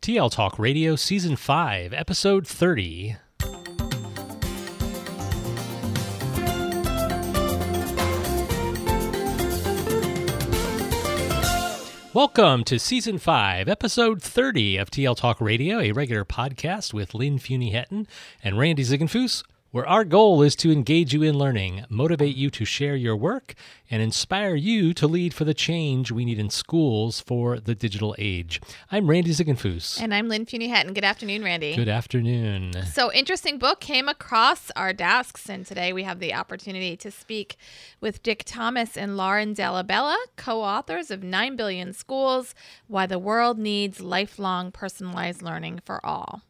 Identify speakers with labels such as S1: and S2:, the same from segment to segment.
S1: TL
S2: Talk Radio Season 5, Episode 30. Welcome to Season 5, Episode 30 of TL Talk Radio, a regular podcast with Lynn Fuini-Hetten and Randy Ziegenfuss where our goal is to engage you in learning, motivate you to share your work, and inspire you to lead for the change we need in schools for the digital age. I'm Randy Ziegenfuss.
S3: And I'm Lynn Fuini-Hetten. Good afternoon, Randy.
S2: Good afternoon.
S3: So, interesting book came across our desks, and today we have the opportunity to speak with Dick Thomas and Lauren Della Bella, co authors of 9 Billion Schools Why the World Needs Lifelong Personalized Learning for All.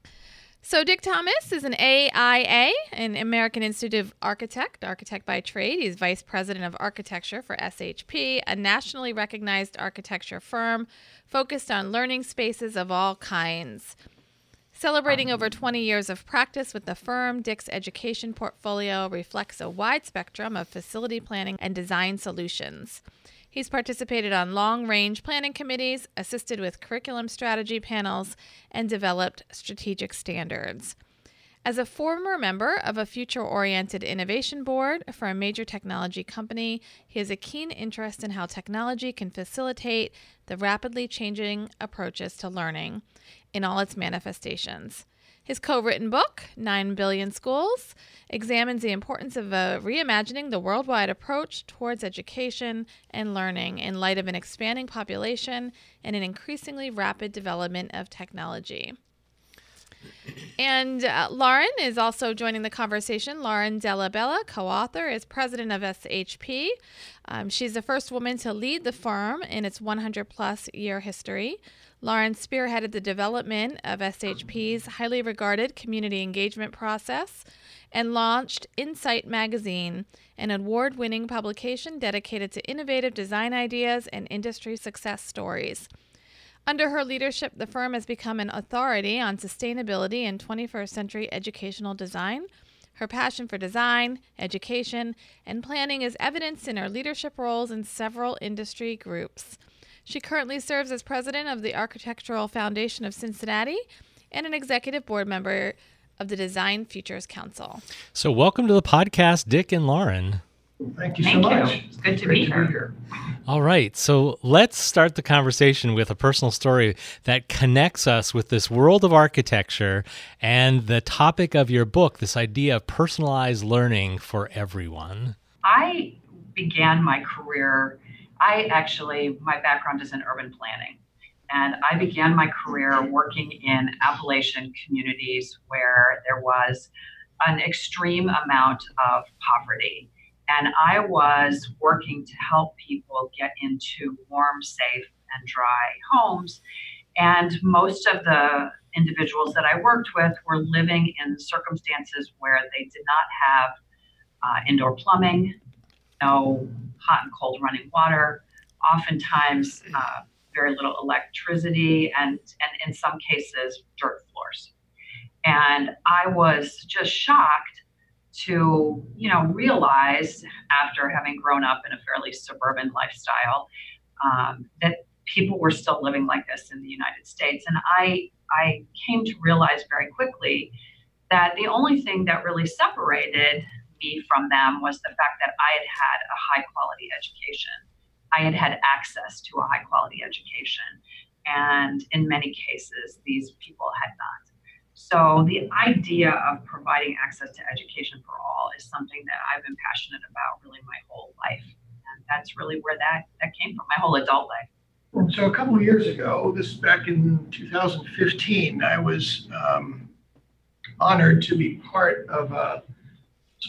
S3: So, Dick Thomas is an AIA, an American Institute of Architect, architect by trade. He's vice president of architecture for SHP, a nationally recognized architecture firm focused on learning spaces of all kinds. Celebrating over um. 20 years of practice with the firm, Dick's education portfolio reflects a wide spectrum of facility planning and design solutions. He's participated on long range planning committees, assisted with curriculum strategy panels, and developed strategic standards. As a former member of a future oriented innovation board for a major technology company, he has a keen interest in how technology can facilitate the rapidly changing approaches to learning in all its manifestations. His co written book, Nine Billion Schools, examines the importance of uh, reimagining the worldwide approach towards education and learning in light of an expanding population and an increasingly rapid development of technology. And uh, Lauren is also joining the conversation. Lauren Della Bella, co author, is president of SHP. Um, she's the first woman to lead the firm in its 100 plus year history. Lauren spearheaded the development of SHP's highly regarded community engagement process and launched Insight Magazine, an award winning publication dedicated to innovative design ideas and industry success stories. Under her leadership, the firm has become an authority on sustainability and 21st century educational design. Her passion for design, education, and planning is evidenced in her leadership roles in several industry groups. She currently serves as president of the Architectural Foundation of Cincinnati and an executive board member of the Design Futures Council.
S2: So, welcome to the podcast, Dick and Lauren.
S4: Thank you Thank so much. You.
S5: It's good to, be, here. be here.
S2: All right. So let's start the conversation with a personal story that connects us with this world of architecture and the topic of your book, this idea of personalized learning for everyone.
S5: I began my career I actually, my background is in urban planning. And I began my career working in Appalachian communities where there was an extreme amount of poverty. And I was working to help people get into warm, safe, and dry homes. And most of the individuals that I worked with were living in circumstances where they did not have uh, indoor plumbing, no hot and cold running water, oftentimes uh, very little electricity, and, and in some cases, dirt floors. And I was just shocked to, you know, realize after having grown up in a fairly suburban lifestyle um, that people were still living like this in the United States. And I, I came to realize very quickly that the only thing that really separated me from them was the fact that I had had a high quality education. I had had access to a high quality education. And in many cases, these people had not. So the idea of providing access to education for all is something that I've been passionate about really my whole life. And that's really where that, that came from, my whole adult life.
S4: So a couple of years ago, this back in 2015, I was um, honored to be part of a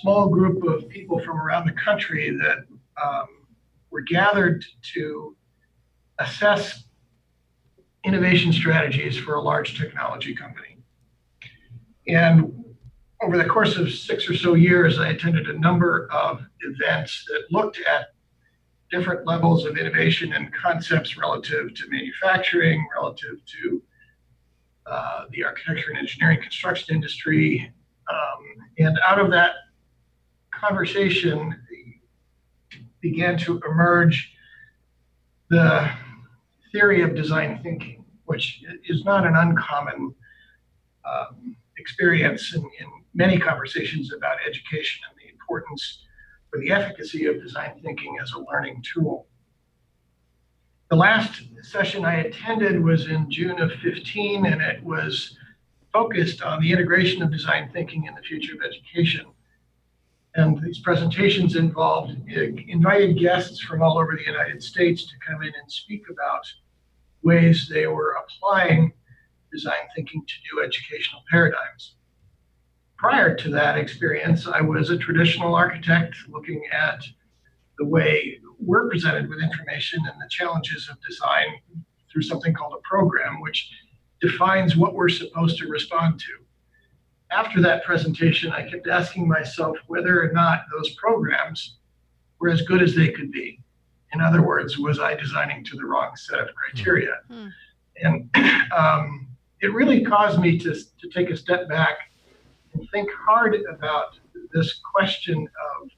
S4: small group of people from around the country that um, were gathered to assess innovation strategies for a large technology company. And over the course of six or so years, I attended a number of events that looked at different levels of innovation and concepts relative to manufacturing, relative to uh, the architecture and engineering construction industry. Um, and out of that conversation began to emerge the theory of design thinking, which is not an uncommon um, experience in, in many conversations about education and the importance or the efficacy of design thinking as a learning tool. The last session I attended was in June of 15, and it was focused on the integration of design thinking in the future of education. And these presentations involved uh, invited guests from all over the United States to come in and speak about ways they were applying design thinking to new educational paradigms prior to that experience, I was a traditional architect looking at the way we're presented with information and the challenges of design through something called a program, which defines what we're supposed to respond to. After that presentation, I kept asking myself whether or not those programs were as good as they could be. In other words, was I designing to the wrong set of criteria? Mm. And um, it really caused me to, to take a step back and think hard about this question of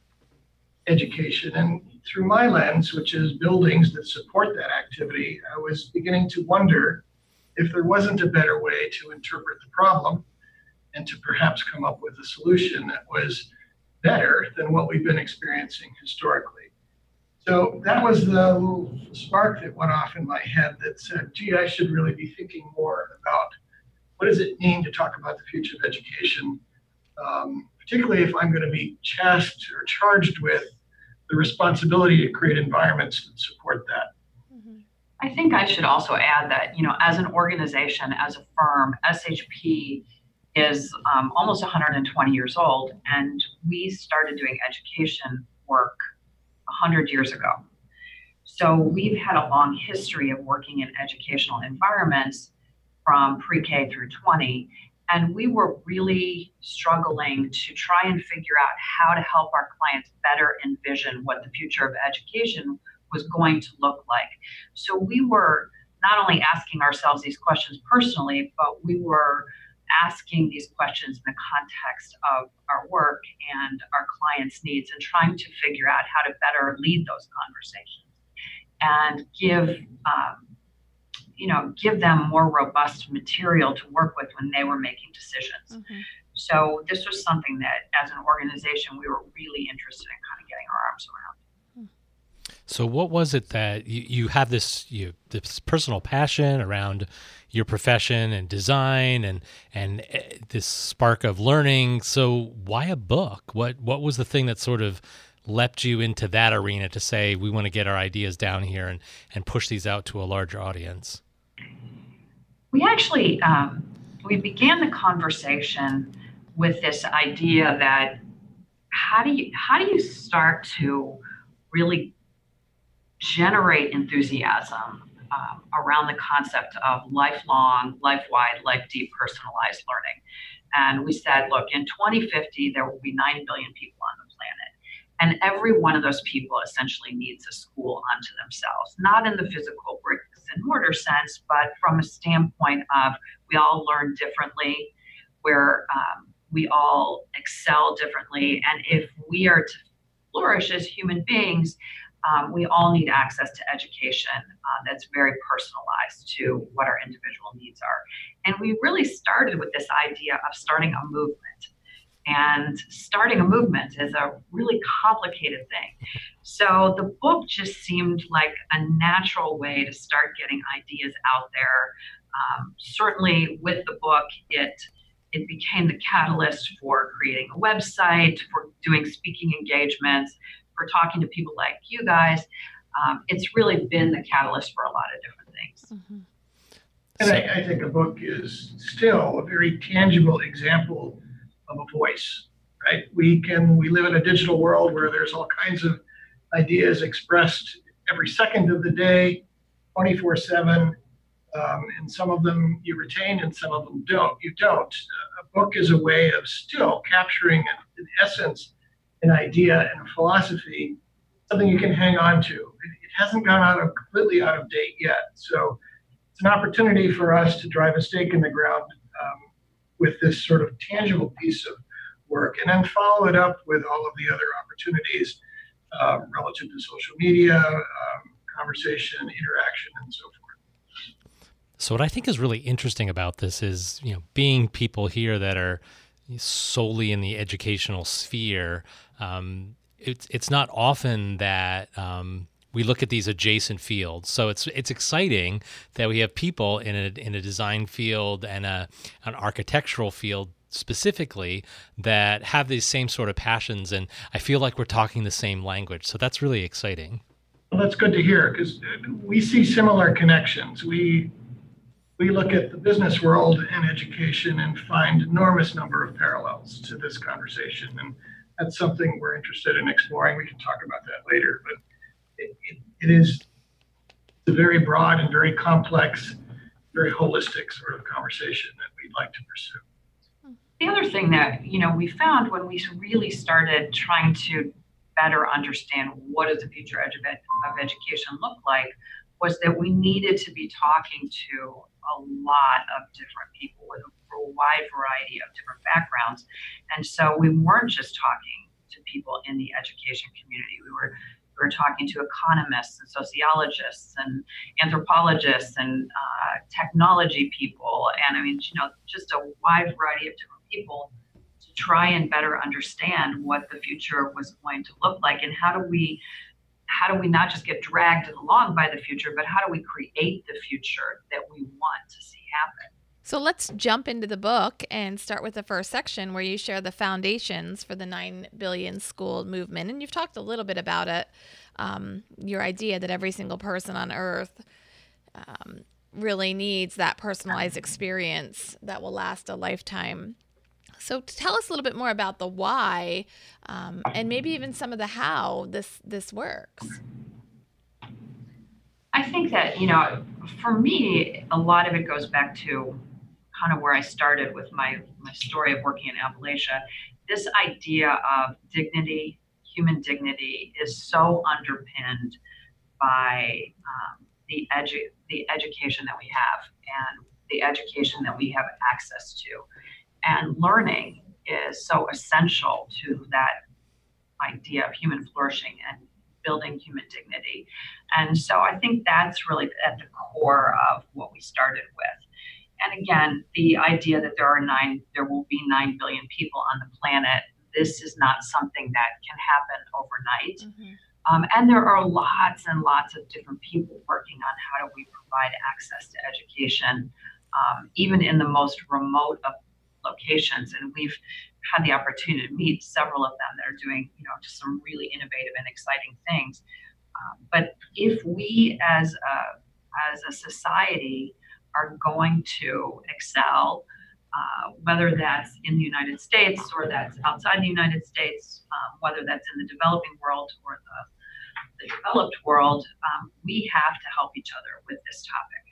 S4: education. And through my lens, which is buildings that support that activity, I was beginning to wonder if there wasn't a better way to interpret the problem and to perhaps come up with a solution that was better than what we've been experiencing historically. So that was the little spark that went off in my head that said, gee, I should really be thinking more about what does it mean to talk about the future of education, um, particularly if I'm going to be tasked or charged with the responsibility to create environments that support that.
S5: Mm-hmm. I think I should also add that, you know, as an organization, as a firm, SHP is um, almost 120 years old, and we started doing education work 100 years ago. So we've had a long history of working in educational environments from pre K through 20. And we were really struggling to try and figure out how to help our clients better envision what the future of education was going to look like. So we were not only asking ourselves these questions personally, but we were asking these questions in the context of our work and our clients' needs and trying to figure out how to better lead those conversations and give um, you know, give them more robust material to work with when they were making decisions. Mm-hmm. So this was something that, as an organization, we were really interested in kind of getting our arms around.
S2: So, what was it that you, you have this you this personal passion around your profession and design and and eh, this spark of learning? So, why a book? What what was the thing that sort of leapt you into that arena to say we want to get our ideas down here and and push these out to a larger audience?
S5: we actually um, we began the conversation with this idea that how do you how do you start to really generate enthusiasm um, around the concept of lifelong, life-wide, life-deep personalized learning. And we said, look, in 2050, there will be 9 billion people on the planet. And every one of those people essentially needs a school unto themselves, not in the physical bricks and mortar sense, but from a standpoint of we all learn differently. where um, we all excel differently. And if we are to flourish as human beings, um, we all need access to education uh, that's very personalized to what our individual needs are. And we really started with this idea of starting a movement. And starting a movement is a really complicated thing. So the book just seemed like a natural way to start getting ideas out there. Um, certainly, with the book, it it became the catalyst for creating a website, for doing speaking engagements, for talking to people like you guys. Um, it's really been the catalyst for a lot of different things. Mm-hmm.
S4: And I, I, think a book is still a very tangible example of a voice, right? We can we live in a digital world where there's all kinds of ideas expressed every second of the day, 24 7. Um, and some of them you retain and some of them don't. You don't. A book is a way of still capturing, an essence, an idea and a philosophy, something you can hang on to. It, it hasn't gone out of completely out of date yet. So it's an opportunity for us to drive a stake in the ground um, with this sort of tangible piece of work, and then follow it up with all of the other opportunities uh, relative to social media, um, conversation, interaction, and so forth.
S2: So, what I think is really interesting about this is, you know, being people here that are solely in the educational sphere, um, it's it's not often that um, we look at these adjacent fields. So it's it's exciting that we have people in a in a design field and a an architectural field specifically that have these same sort of passions and I feel like we're talking the same language. So that's really exciting.
S4: Well, that's good to hear because we see similar connections. We we look at the business world and education and find enormous number of parallels to this conversation and that's something we're interested in exploring. We can talk about that later, but it, it, it is a very broad and very complex, very holistic sort of conversation that we'd like to pursue.
S5: The other thing that you know we found when we really started trying to better understand what does the future of, of education look like was that we needed to be talking to a lot of different people with a a wide variety of different backgrounds. And so we weren't just talking to people in the education community. We were we were talking to economists and sociologists and anthropologists and uh, technology people, and I mean, you know, just a wide variety of different people to try and better understand what the future was going to look like, and how do we, how do we not just get dragged along by the future, but how do we create the future that we want to see happen?
S3: So let's jump into the book and start with the first section where you share the foundations for the 9 billion school movement. And you've talked a little bit about it, um, your idea that every single person on earth um, really needs that personalized experience that will last a lifetime. So tell us a little bit more about the why um, and maybe even some of the how this, this works.
S5: I think that, you know, for me, a lot of it goes back to kind of where I started with my, my story of working in Appalachia. This idea of dignity, human dignity, is so underpinned by um, the, edu- the education that we have and the education that we have access to. And learning is so essential to that idea of human flourishing and building human dignity. And so I think that's really at the core of what we started with. And again, the idea that there are nine, there will be nine billion people on the planet, this is not something that can happen overnight. Mm-hmm. Um, and there are lots and lots of different people working on how do we provide access to education, um, even in the most remote of locations. And we've had the opportunity to meet several of them that are doing, you know, just some really innovative and exciting things. Um, but if we as a, as a society are going to excel, uh, whether that's in the United States or that's outside the United States, um, whether that's in the developing world or the, the developed world, um, we have to help each other with this topic.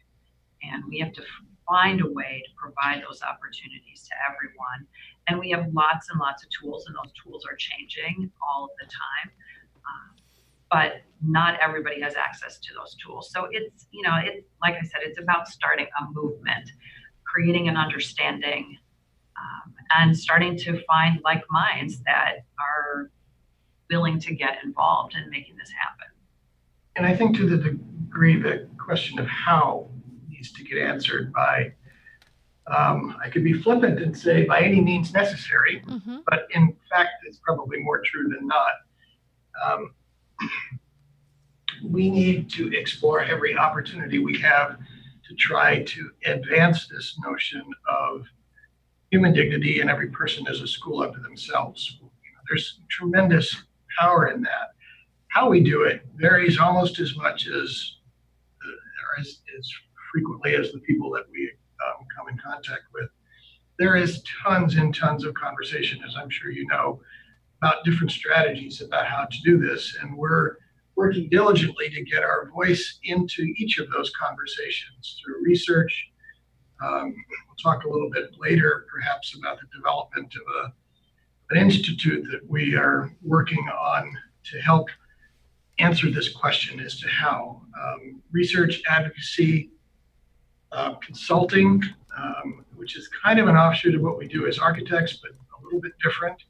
S5: And we have to find a way to provide those opportunities to everyone. And we have lots and lots of tools, and those tools are changing all of the time. Um, but not everybody has access to those tools. So it's, you know, it like I said, it's about starting a movement, creating an understanding, um, and starting to find like minds that are willing to get involved in making this happen.
S4: And I think to the degree the question of how needs to get answered by, um, I could be flippant and say by any means necessary, mm-hmm. but in fact, it's probably more true than not. Um, we need to explore every opportunity we have to try to advance this notion of human dignity and every person as a school unto themselves. You know, there's tremendous power in that. How we do it varies almost as much as, or as, as frequently as the people that we um, come in contact with. There is tons and tons of conversation, as I'm sure you know, about different strategies about how to do this. And we're working diligently to get our voice into each of those conversations through research. Um, we'll talk a little bit later, perhaps, about the development of a, an institute that we are working on to help answer this question as to how. Um, research, advocacy, uh, consulting, um, which is kind of an offshoot of what we do as architects, but a little bit different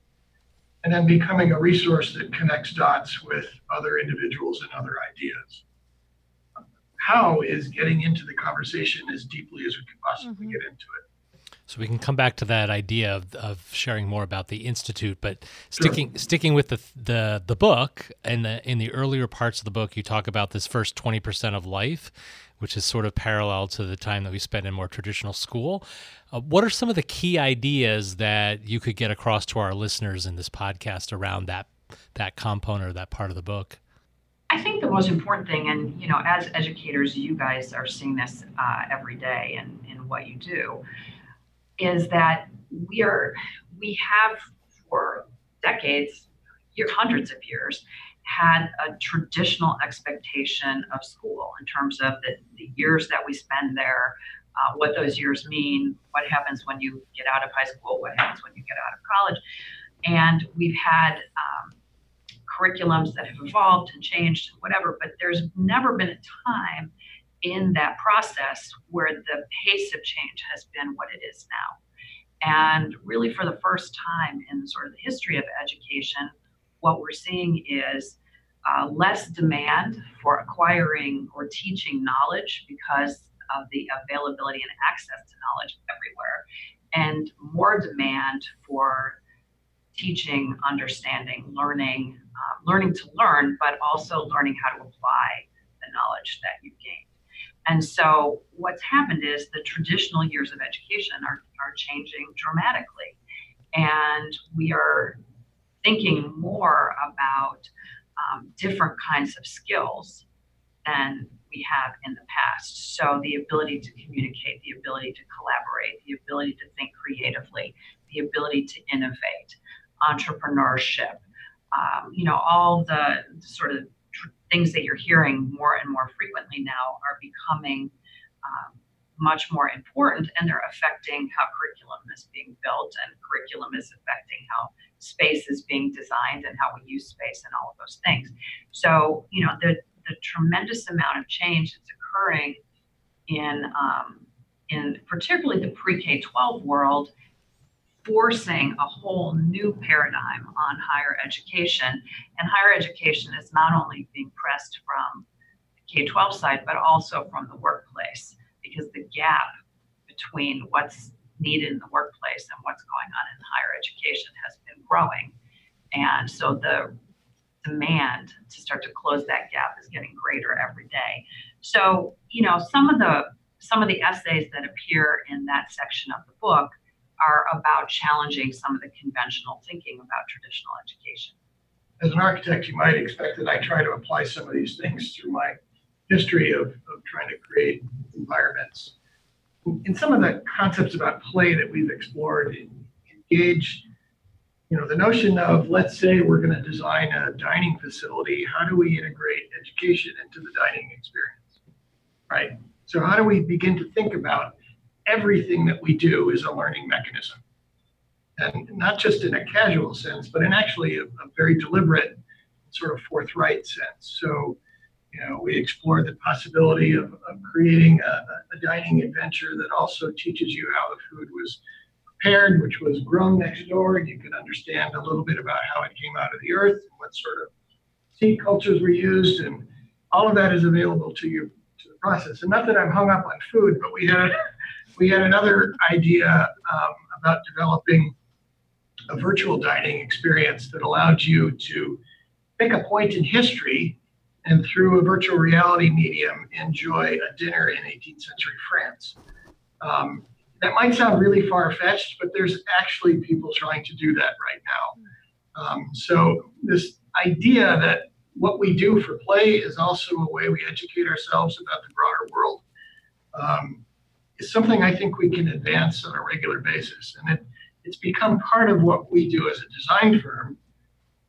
S4: and then becoming a resource that connects dots with other individuals and other ideas. How is getting into the conversation as deeply as we can possibly mm-hmm. get into it.
S2: So we can come back to that idea of, of sharing more about the institute, but sticking sure. sticking with the the the book and the in the earlier parts of the book, you talk about this first twenty percent of life, which is sort of parallel to the time that we spend in more traditional school. Uh, what are some of the key ideas that you could get across to our listeners in this podcast around that that component or that part of the book?
S5: I think the most important thing, and you know, as educators, you guys are seeing this uh, every day in, in what you do, is that we are we have for decades, hundreds of years, had a traditional expectation of school in terms of the, the years that we spend there, uh, what those years mean, what happens when you get out of high school, what happens when you get out of college. And we've had um, curriculums that have evolved and changed and whatever, but there's never been a time in that process where the pace of change has been what it is now. And really, for the first time in sort of the history of education, what we're seeing is uh, less demand for acquiring or teaching knowledge because of the availability and access to knowledge everywhere, and more demand for teaching, understanding, learning, uh, learning to learn, but also learning how to apply the knowledge that you've gained. And so, what's happened is the traditional years of education are, are changing dramatically. And we are thinking more about um, different kinds of skills than we have in the past. So, the ability to communicate, the ability to collaborate, the ability to think creatively, the ability to innovate, entrepreneurship, um, you know, all the sort of tr- things that you're hearing more and more frequently now are becoming um, much more important and they're affecting how curriculum is being built and curriculum is affecting how space is being designed and how we use space and all of those things. So, you know, the, the tremendous amount of change that's occurring in, um, in particularly the pre-K 12 world, forcing a whole new paradigm on higher education. And higher education is not only being pressed from the K 12 side, but also from the workplace, because the gap between what's needed in the workplace and what's going on in higher education has been growing. And so the demand to start to close that gap is getting greater every day. So, you know, some of the some of the essays that appear in that section of the book are about challenging some of the conventional thinking about traditional education.
S4: As an architect, you might expect that I try to apply some of these things through my history of, of trying to create environments in some of the concepts about play that we've explored, engage, you know, the notion of let's say we're going to design a dining facility. How do we integrate education into the dining experience, right? So how do we begin to think about everything that we do is a learning mechanism, and not just in a casual sense, but in actually a, a very deliberate, sort of forthright sense. So you know, we explored the possibility of, of creating a, a, dining adventure that also teaches you how the food was prepared, which was grown next door, and you can understand a little bit about how it came out of the earth and what sort of seed cultures were used, and all of that is available to you to the process. And not that I'm hung up on food, but we had we had another idea um, about developing a virtual dining experience that allowed you to pick a point in history and through a virtual reality medium enjoy a dinner in 18th century France. Um, that might sound really far fetched, but there's actually people trying to do that right now. Um, so, this idea that what we do for play is also a way we educate ourselves about the broader world um, is something I think we can advance on a regular basis. And it, it's become part of what we do as a design firm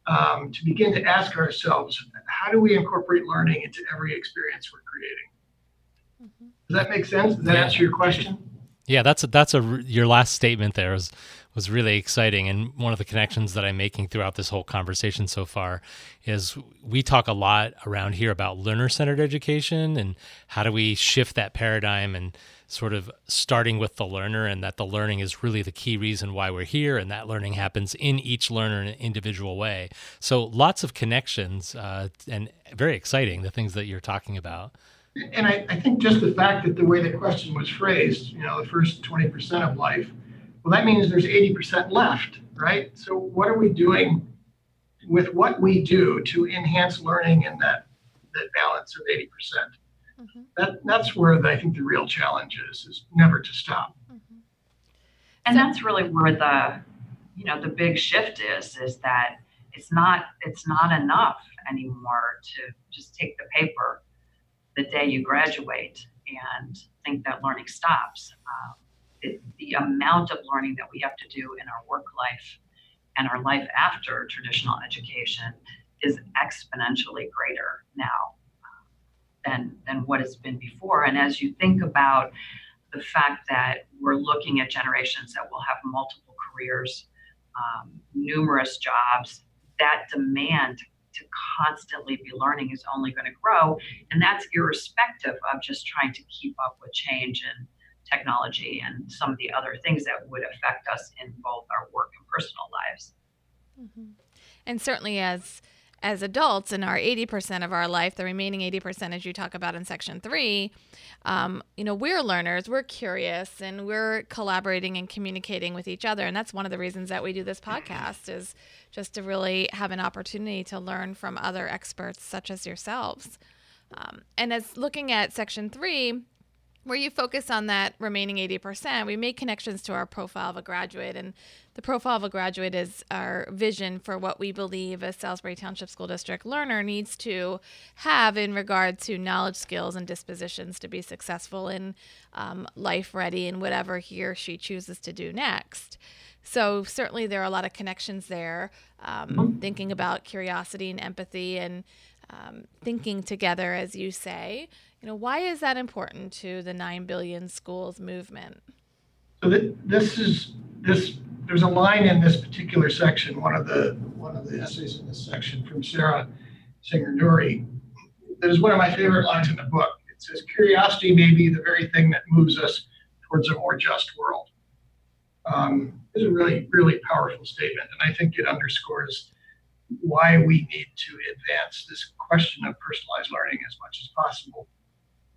S4: um, to begin to ask ourselves how do we incorporate learning into every experience we're creating? Mm-hmm. Does that make sense? Does that yeah. answer your question?
S2: Yeah, that's a, that's a your last statement there was was really exciting, and one of the connections that I'm making throughout this whole conversation so far is we talk a lot around here about learner centered education and how do we shift that paradigm and sort of starting with the learner and that the learning is really the key reason why we're here and that learning happens in each learner in an individual way. So lots of connections uh, and very exciting the things that you're talking about.
S4: And I, I, think just the fact that the way the question was phrased you know the first 20% of life well that means there's 80% left right? So what are we doing with what we do to enhance learning in that that balance of 80% Mm-hmm. That that's where the, I think the real challenge is is never to stop. Mm-hmm.
S5: And that's really where the you know the big shift is is that it's not it's not enough anymore to just take the paper the day you graduate and think that learning stops. Um, it, the amount of learning that we have to do in our work life and our life after traditional education is exponentially greater now than than what it's been before. And as you think about the fact that we're looking at generations that will have multiple careers, um, numerous jobs, that demand to constantly be learning is only going to grow. And that's irrespective of just trying to keep up with change and technology and some of the other things that would affect us in both our work and personal lives.
S3: Mm-hmm. And certainly, as as adults in our 80% of our life, the remaining 80%, as you talk about in section three, um, you know, we're learners, we're curious, and we're collaborating and communicating with each other. And that's one of the reasons that we do this podcast is just to really have an opportunity to learn from other experts such as yourselves. Um, and as looking at section three, where you focus on that remaining 80%, we make connections to our profile of a graduate. And the profile of a graduate is our vision for what we believe a Salisbury Township School District learner needs to have in regard to knowledge, skills, and dispositions to be successful in um, life ready in whatever he or she chooses to do next. So, certainly, there are a lot of connections there, um, thinking about curiosity and empathy and um, thinking together, as you say. You know, why is that important to the 9 billion schools movement?
S4: So th- this is this there's a line in this particular section, one of the one of the essays in this section from Sarah Singer Nourie, that is one of my favorite lines in the book. It says, "Curiosity may be the very thing that moves us towards a more just world." Um, it's a really, really powerful statement, and I think it underscores why we need to advance this question of personalized learning as much as possible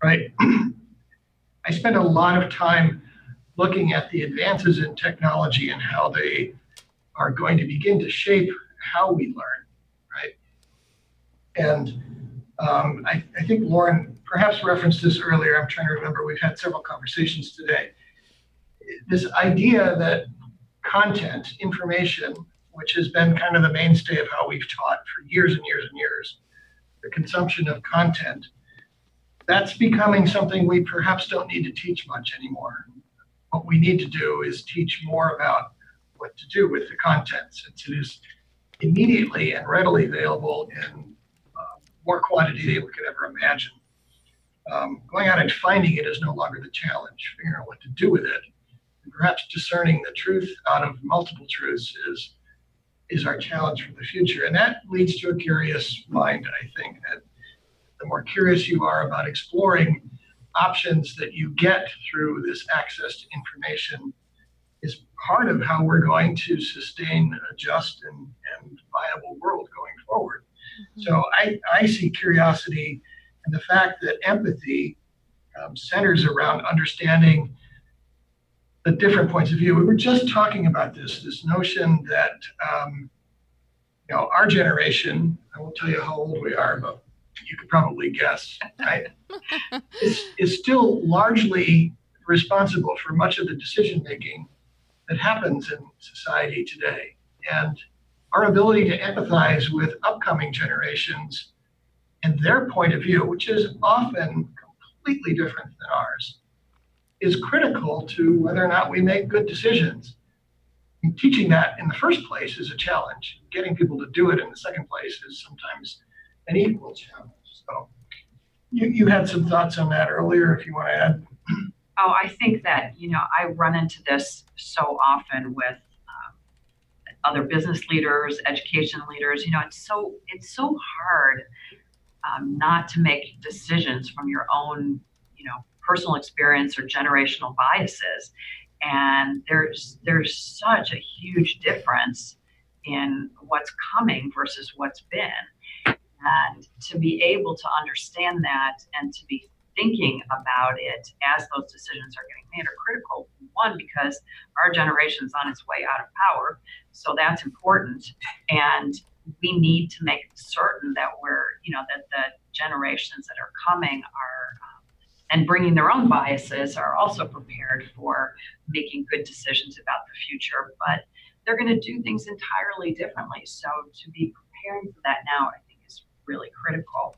S4: right? I spend a lot of time looking at the advances in technology and how they are going to begin to shape how we learn, right? And um, I, I, think Lauren perhaps referenced this earlier. I'm trying to remember. We've had several conversations today. This idea that content, information, which has been kind of the mainstay of how we've taught for years and years and years, the consumption of content that's becoming something we perhaps don't need to teach much anymore. What we need to do is teach more about what to do with the content since it is immediately and readily available in uh, more quantity than we could ever imagine. Um, going out and finding it is no longer the challenge. Figuring out what to do with it, and perhaps discerning the truth out of multiple truths is is our challenge for the future. And that leads to a curious mind, I think, the more curious you are about exploring options that you get through this access to information, is part of how we're going to sustain a just and, and viable world going forward. Mm-hmm. So I, I see curiosity and the fact that empathy um, centers around understanding the different points of view. We were just talking about this, this notion that, um, you know, our generation, I won't tell you how old we are, but you could probably guess, right? is, is still largely responsible for much of the decision making that happens in society today. And our ability to empathize with upcoming generations and their point of view, which is often completely different than ours, is critical to whether or not we make good decisions. And teaching that in the first place is a challenge. Getting people to do it in the second place is sometimes an equal challenge. So you, you had some thoughts on that earlier, if you want to add.
S5: Oh, I think that, you know, I run into this so often with um, other business leaders, education leaders. You know, it's so it's so hard um, not to make decisions from your own, you know, personal experience or generational biases. And there's there's such a huge difference in what's coming versus what's been. And to be able to understand that and to be thinking about it as those decisions are getting made are critical. One, because our generation is on its way out of power, so that's important. And we need to make certain that we're, you know, that the generations that are coming are um, and bringing their own biases are also prepared for making good decisions about the future. But they're going to do things entirely differently. So to be preparing for that now, I really critical.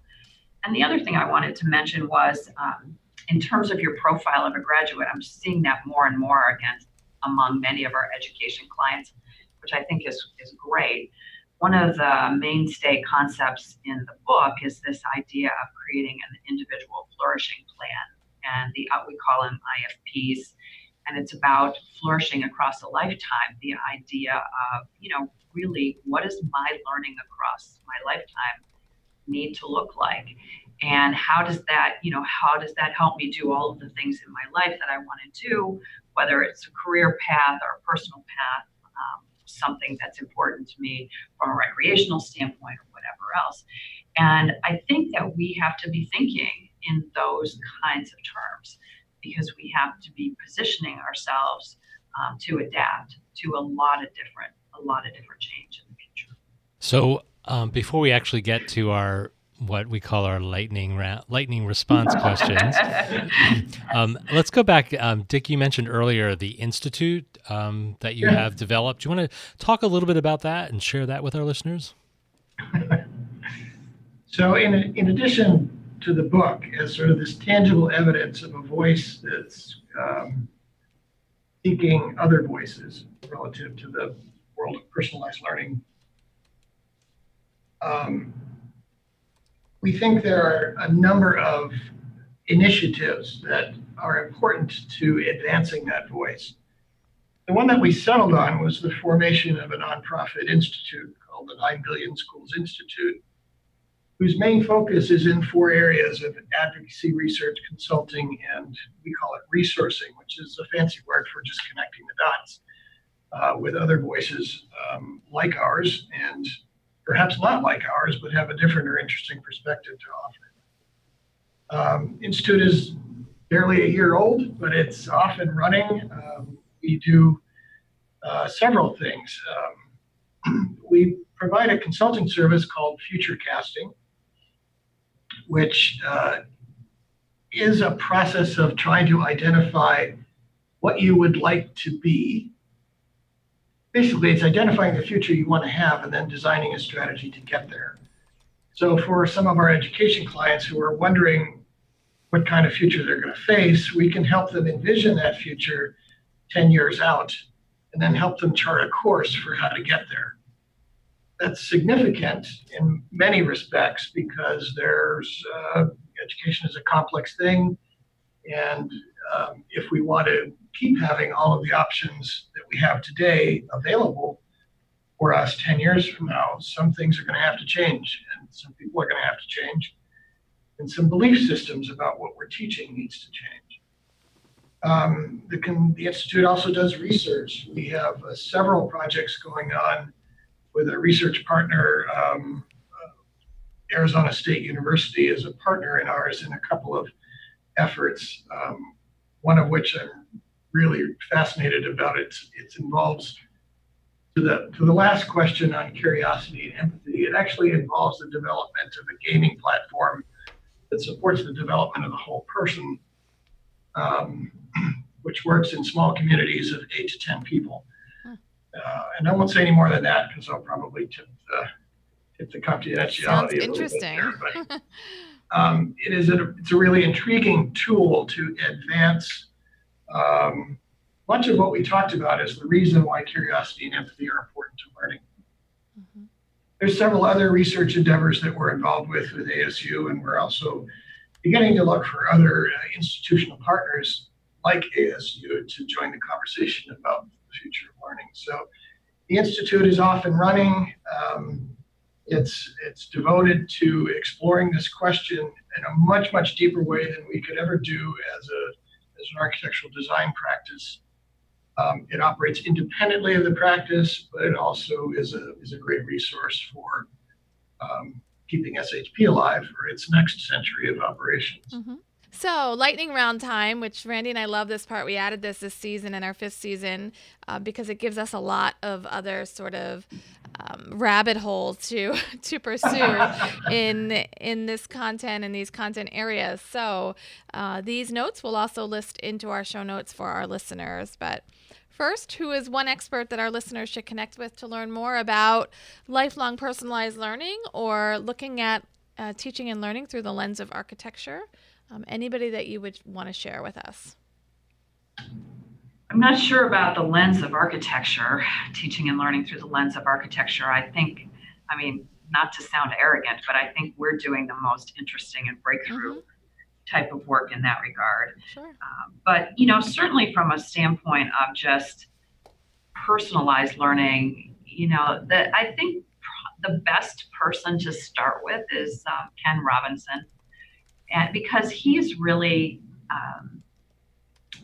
S5: And the other thing I wanted to mention was um, in terms of your profile of a graduate, I'm seeing that more and more again among many of our education clients, which I think is, is great. One of the mainstay concepts in the book is this idea of creating an individual flourishing plan, and the uh, we call them IFPs, and it's about flourishing across a lifetime. The idea of you know really what is my learning across my lifetime need to look like? And how does that you know how does that help me do all of the things in my life that i want to do whether it's a career path or a personal path um, something that's important to me from a recreational standpoint or whatever else? And i think that we have to be thinking in those kinds of terms because we have to be positioning ourselves um, to adapt to a lot of different a lot of different change in the future.
S2: So um, before we actually get to our what we call our lightning ra- lightning response questions, um, let's go back. Um, Dick, you mentioned earlier the institute um, that you have developed. Do you want to talk a little bit about that and share that with our listeners?
S4: so, in in addition to the book as sort of this tangible evidence of a voice that's um, seeking other voices relative to the world of personalized learning um, we think there are a number of initiatives that are important to advancing that voice. The one that we settled on was the formation of a nonprofit institute called the 9 Billion Schools Institute, whose main focus is in four areas of advocacy, research, consulting, and we call it resourcing, which is a fancy word for just connecting the dots uh, with other voices um, like ours and perhaps not like ours, but have a different or interesting perspective to offer. Um, Institute is barely a year old, but it's off and running. Um, we do uh, several things. Um, we provide a consulting service called Future Casting, which uh, is a process of trying to identify what you would like to be basically it's identifying the future you want to have and then designing a strategy to get there. So for some of our education clients who are wondering what kind of future they're going to face, we can help them envision that future 10 years out and then help them chart a course for how to get there. That's significant in many respects because there's uh, education is a complex thing. And um, if we want to keep having all of the options that we have today available for us 10 years from now, some things are going to have to change, and some people are going to have to change, and some belief systems about what we're teaching needs to change. Um, the, the, Institute also does research. We have uh, several projects going on with a research partner. Um, uh, Arizona State University is a partner in ours in a couple of efforts, um, one of which I'm really fascinated about. It, it involves, to the, to the last question on curiosity and empathy, it actually involves the development of a gaming platform that supports the development of the whole person um, which works in small communities of eight to 10 people. Uh, and I won't say any more than that because I'll probably tip the, tip the confidentiality.
S3: Sounds interesting.
S4: Um, it is a, it's a really intriguing tool to advance um, much of what we talked about is the reason why curiosity and empathy are important to learning. Mm-hmm. There's several other research endeavors that we're involved with with ASU, and we're also beginning to look for other uh, institutional partners like ASU to join the conversation about the future of learning. So the Institute is off and running. Um, it's, it's devoted to exploring this question in a much, much deeper way than we could ever do as, a, as an architectural design practice. Um, it operates independently of the practice, but it also is a, is a great resource for um, keeping SHP alive for its next century of operations.
S3: Mm-hmm. So, lightning round time, which Randy and I love this part. We added this this season in our fifth season uh, because it gives us a lot of other sort of um, rabbit holes to to pursue in in this content and these content areas. So, uh, these notes will also list into our show notes for our listeners. But First, who is one expert that our listeners should connect with to learn more about lifelong personalized learning or looking at uh, teaching and learning through the lens of architecture? Um, anybody that you would want to share with us?
S5: I'm not sure about the lens of architecture, teaching and learning through the lens of architecture. I think, I mean, not to sound arrogant, but I think we're doing the most interesting and breakthrough mm-hmm type of work in that regard.
S3: Sure.
S5: Um, but you know, certainly from a standpoint of just personalized learning, you know, that I think the best person to start with is um, Ken Robinson, and because he's really um,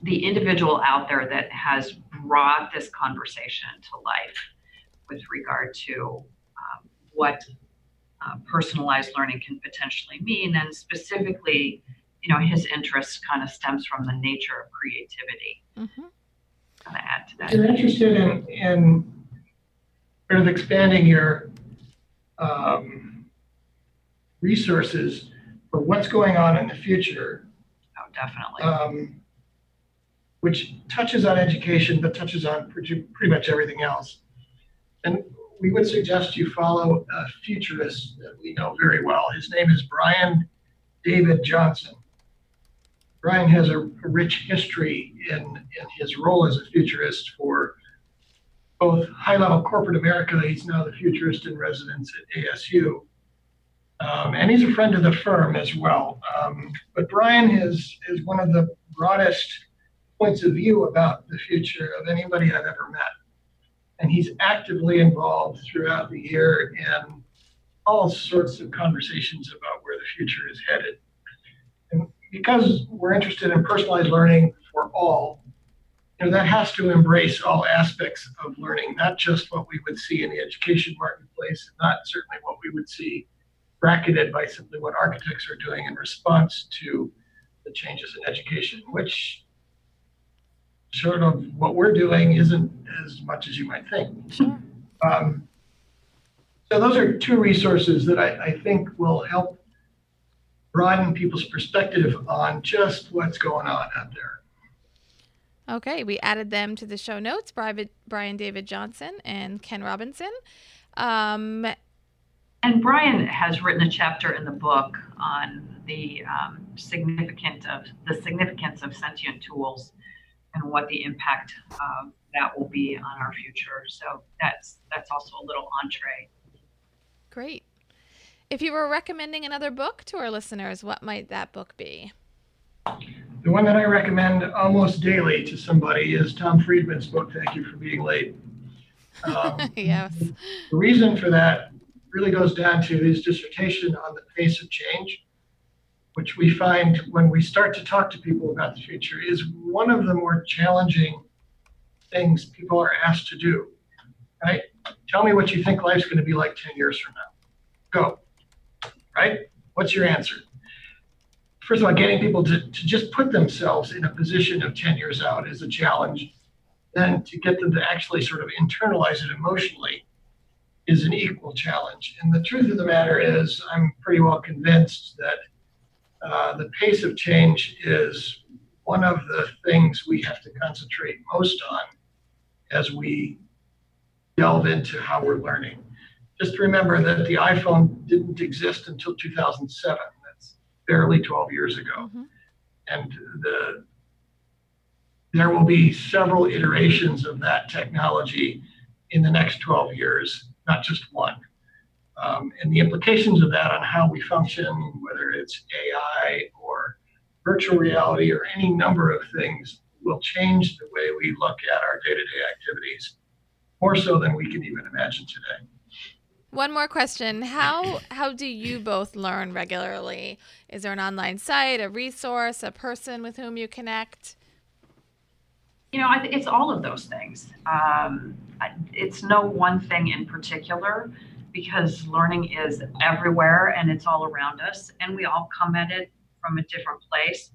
S5: the individual out there that has brought this conversation to life with regard to um, what uh, personalized learning can potentially mean, and specifically you know, his interest kind of stems from the nature of creativity. Mm-hmm. Kind of add to that.
S4: You're interested in, in sort of expanding your um, resources for what's going on in the future.
S5: Oh, definitely.
S4: Um, which touches on education, but touches on pretty, pretty much everything else. And we would suggest you follow a futurist that we know very well. His name is Brian David Johnson. Brian has a, rich history in, in his role as a futurist for both high level corporate America. He's now the futurist in residence at ASU. Um, and he's a friend of the firm as well. Um, but Brian is, is one of the broadest points of view about the future of anybody I've ever met. And he's actively involved throughout the year in all sorts of conversations about where the future is headed And because we're interested in personalized learning for all, you know, that has to embrace all aspects of learning, not just what we would see in the education marketplace, not certainly what we would see bracketed by simply what architects are doing in response to the changes in education, which sort of what we're doing isn't as much as you might think.
S3: Sure. Um,
S4: so those are two resources that I, I think will help broaden people's perspective on just what's going on out there.
S3: Okay, we added them to the show notes Brian David Johnson and Ken Robinson. Um,
S5: and Brian has written a chapter in the book on the um, significant of the significance of sentient tools and what the impact of that will be on our future. So that's that's also a little entree.
S3: Great. If you were recommending another book to our listeners, what might that book be?
S4: The one that I recommend almost daily to somebody is Tom Friedman's book, Thank You for Being Late.
S3: Um, yes.
S4: The reason for that really goes down to his dissertation on the pace of change. Which we find when we start to talk to people about the future, is one of the more challenging things people are asked to do. Right? Tell me what you think life's going to be like 10 years from now. Go. Right? What's your answer? First of all, getting people to, to just put themselves in a position of 10 years out is a challenge. Then to get them to actually sort of internalize it emotionally is an equal challenge. And the truth of the matter is, I'm pretty well convinced that uh, the pace of change is one of the things we have to concentrate most on as we delve into how we're learning. Just remember that the iPhone didn't exist until 2007. That's barely 12 years ago. Mm-hmm. And the there will be several iterations of that technology in the next 12 years, not just one. Um, and the implications of that on how we function, whether it's AI or virtual reality or any number of things, will change the way we look at our day to day activities more so than we can even imagine today.
S3: One more question. How how do you both learn regularly? Is there an online site, a resource, a person with whom you connect?
S5: You know, I th- it's all of those things. Um, it's no one thing in particular because learning is everywhere and it's all around us, and we all come at it from a different place.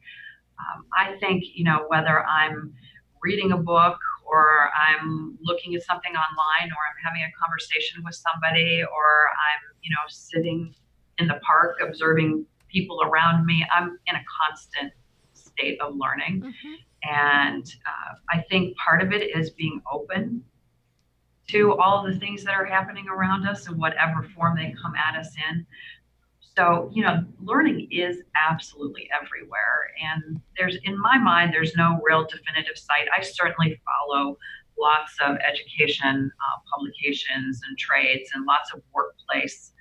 S5: Um, I think, you know, whether I'm reading a book or I'm looking at something online or I'm having a conversation with somebody or I'm, you know, sitting in the park observing people around me, I'm in a constant state of learning. Mm-hmm. And uh, I think part of it is being open to all the things that are happening around us in whatever form they come at us in. So, you know, learning is absolutely everywhere. And there's, in my mind, there's no real definitive site. I certainly follow lots of education uh, publications and trades and lots of workplace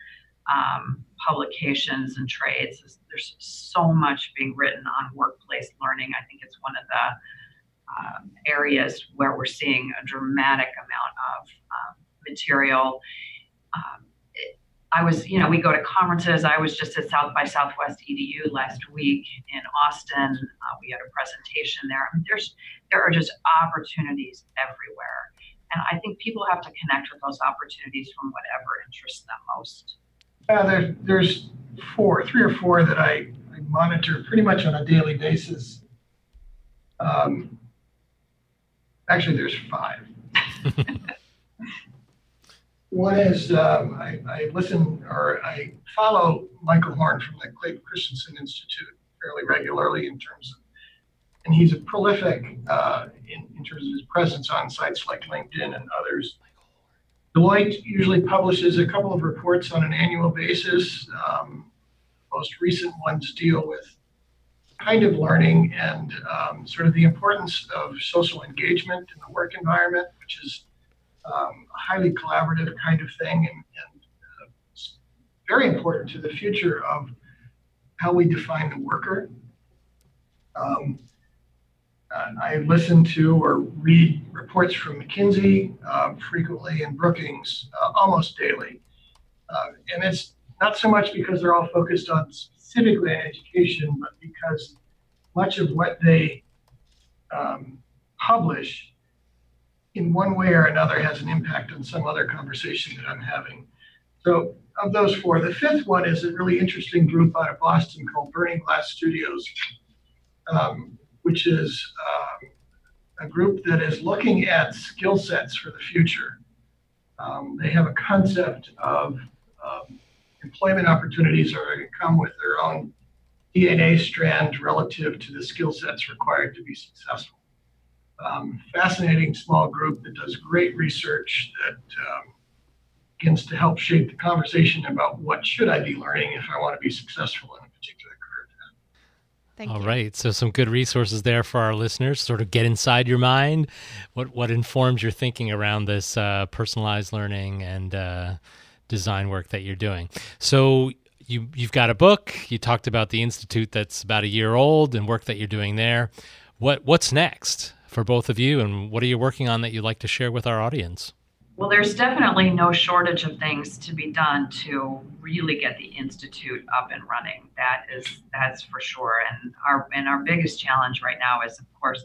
S5: um, publications and trades. There's so much being written on workplace learning. I think it's one of the um, areas where we're seeing a dramatic amount of um, material. Um, it, I was, you know, we go to conferences. I was just at South by Southwest EDU last week in Austin. Uh, we had a presentation there. I mean, there's there are just opportunities everywhere, and I think people have to connect with those opportunities from whatever interests them most.
S4: Uh, there, there's four, three or four that I, I monitor pretty much on a daily basis. Um, Actually, there's five. One is um, I, I, listen or I follow Michael Horn from the Clayton Christensen Institute fairly regularly in terms of, and he's a prolific uh, in, in terms of his presence on sites like LinkedIn and others. Deloitte usually publishes a couple of reports on an annual basis. Um, most recent ones deal with kind of learning and um, sort of the importance of social engagement in the work environment, which is um, a highly collaborative kind of thing and, and uh, very important to the future of how we define the worker. Um, I listen to or read reports from McKinsey uh, frequently and Brookings uh, almost daily. Uh, and it's not so much because they're all focused on specifically on education, but because much of what they um, publish in one way or another has an impact on some other conversation that I'm having. So, of those four, the fifth one is a really interesting group out of Boston called Burning Glass Studios, um, which is um, a group that is looking at skill sets for the future. Um, they have a concept of um, employment opportunities are going to come with their own DNA strand relative to the skill sets required to be successful. Um, fascinating small group that does great research that um, begins to help shape the conversation about what should I be learning if I want to be successful in a particular career path.
S2: Thank All you. right, so some good resources there for our listeners. Sort of get inside your mind. What what informs your thinking around this uh, personalized learning and uh, design work that you're doing. So you you've got a book. You talked about the institute that's about a year old and work that you're doing there. What what's next for both of you, and what are you working on that you'd like to share with our audience?
S5: Well, there's definitely no shortage of things to be done to really get the institute up and running. That is that's for sure. And our and our biggest challenge right now is, of course,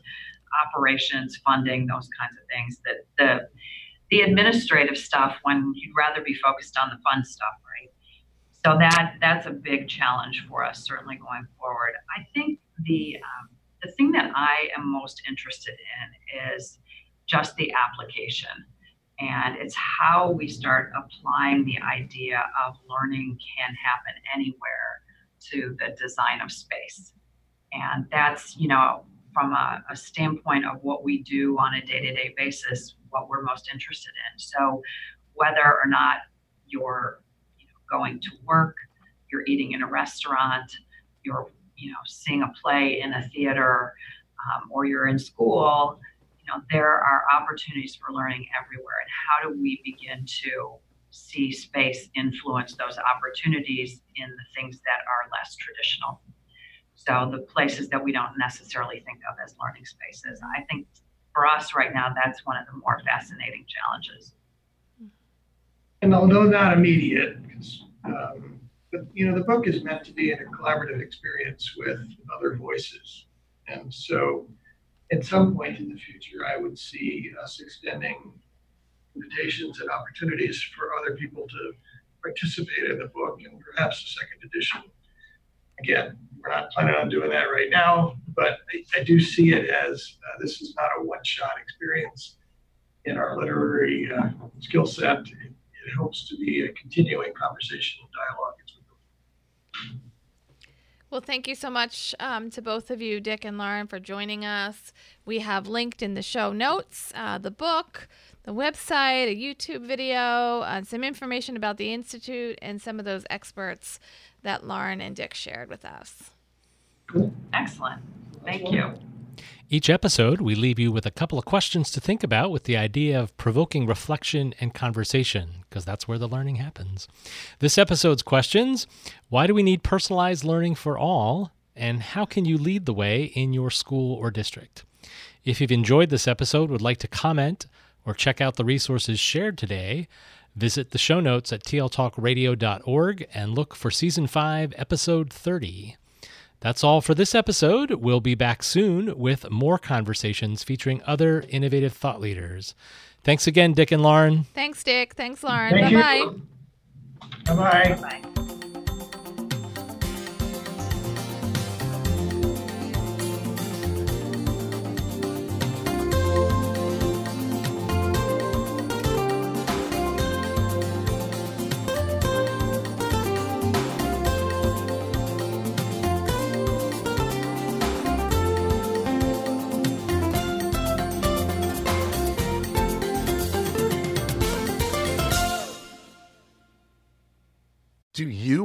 S5: operations, funding, those kinds of things. That the the administrative stuff when you'd rather be focused on the fun stuff, right? So that that's a big challenge for us, certainly going forward. I think the um, the thing that I am most interested in is just the application and it's how we start applying the idea of learning can happen anywhere to the design of space. And that's, you know, from a, a standpoint of what we do on a day to day basis, what we're most interested in. So whether or not you're you know, going to work, you're eating in a restaurant, you're you know seeing a play in a theater, um, or you're in school, you know, there are opportunities for learning everywhere. And how do we begin to see space influence those opportunities in the things that are less traditional? So the places that we don't necessarily think of as learning spaces. I think for us right now, that's one of the more fascinating challenges.
S4: And although not immediate, um, but you know, the book is meant to be a collaborative experience with other voices. And so at some point in the future, I would see us extending invitations and opportunities for other people to participate in the book and perhaps a second edition. Again, we're not planning on doing that right now, but I, I do see it as uh, this is not a one shot experience in our literary uh, skill set. It, it, hopes to be a continuing conversation and dialogue
S3: well, thank you so much um, to both of you, Dick and Lauren, for joining us. We have linked in the show notes uh, the book, the website, a YouTube video, uh, some information about the Institute, and some of those experts that Lauren and Dick shared with us.
S5: Excellent. Thank you.
S2: Each episode, we leave you with a couple of questions to think about with the idea of provoking reflection and conversation, because that's where the learning happens. This episode's questions Why do we need personalized learning for all? And how can you lead the way in your school or district? If you've enjoyed this episode, would like to comment, or check out the resources shared today, visit the show notes at tltalkradio.org and look for Season 5, Episode 30. That's all for this episode. We'll be back soon with more conversations featuring other innovative thought leaders. Thanks again, Dick and Lauren.
S3: Thanks, Dick. Thanks, Lauren. Thank bye
S4: bye. Bye bye.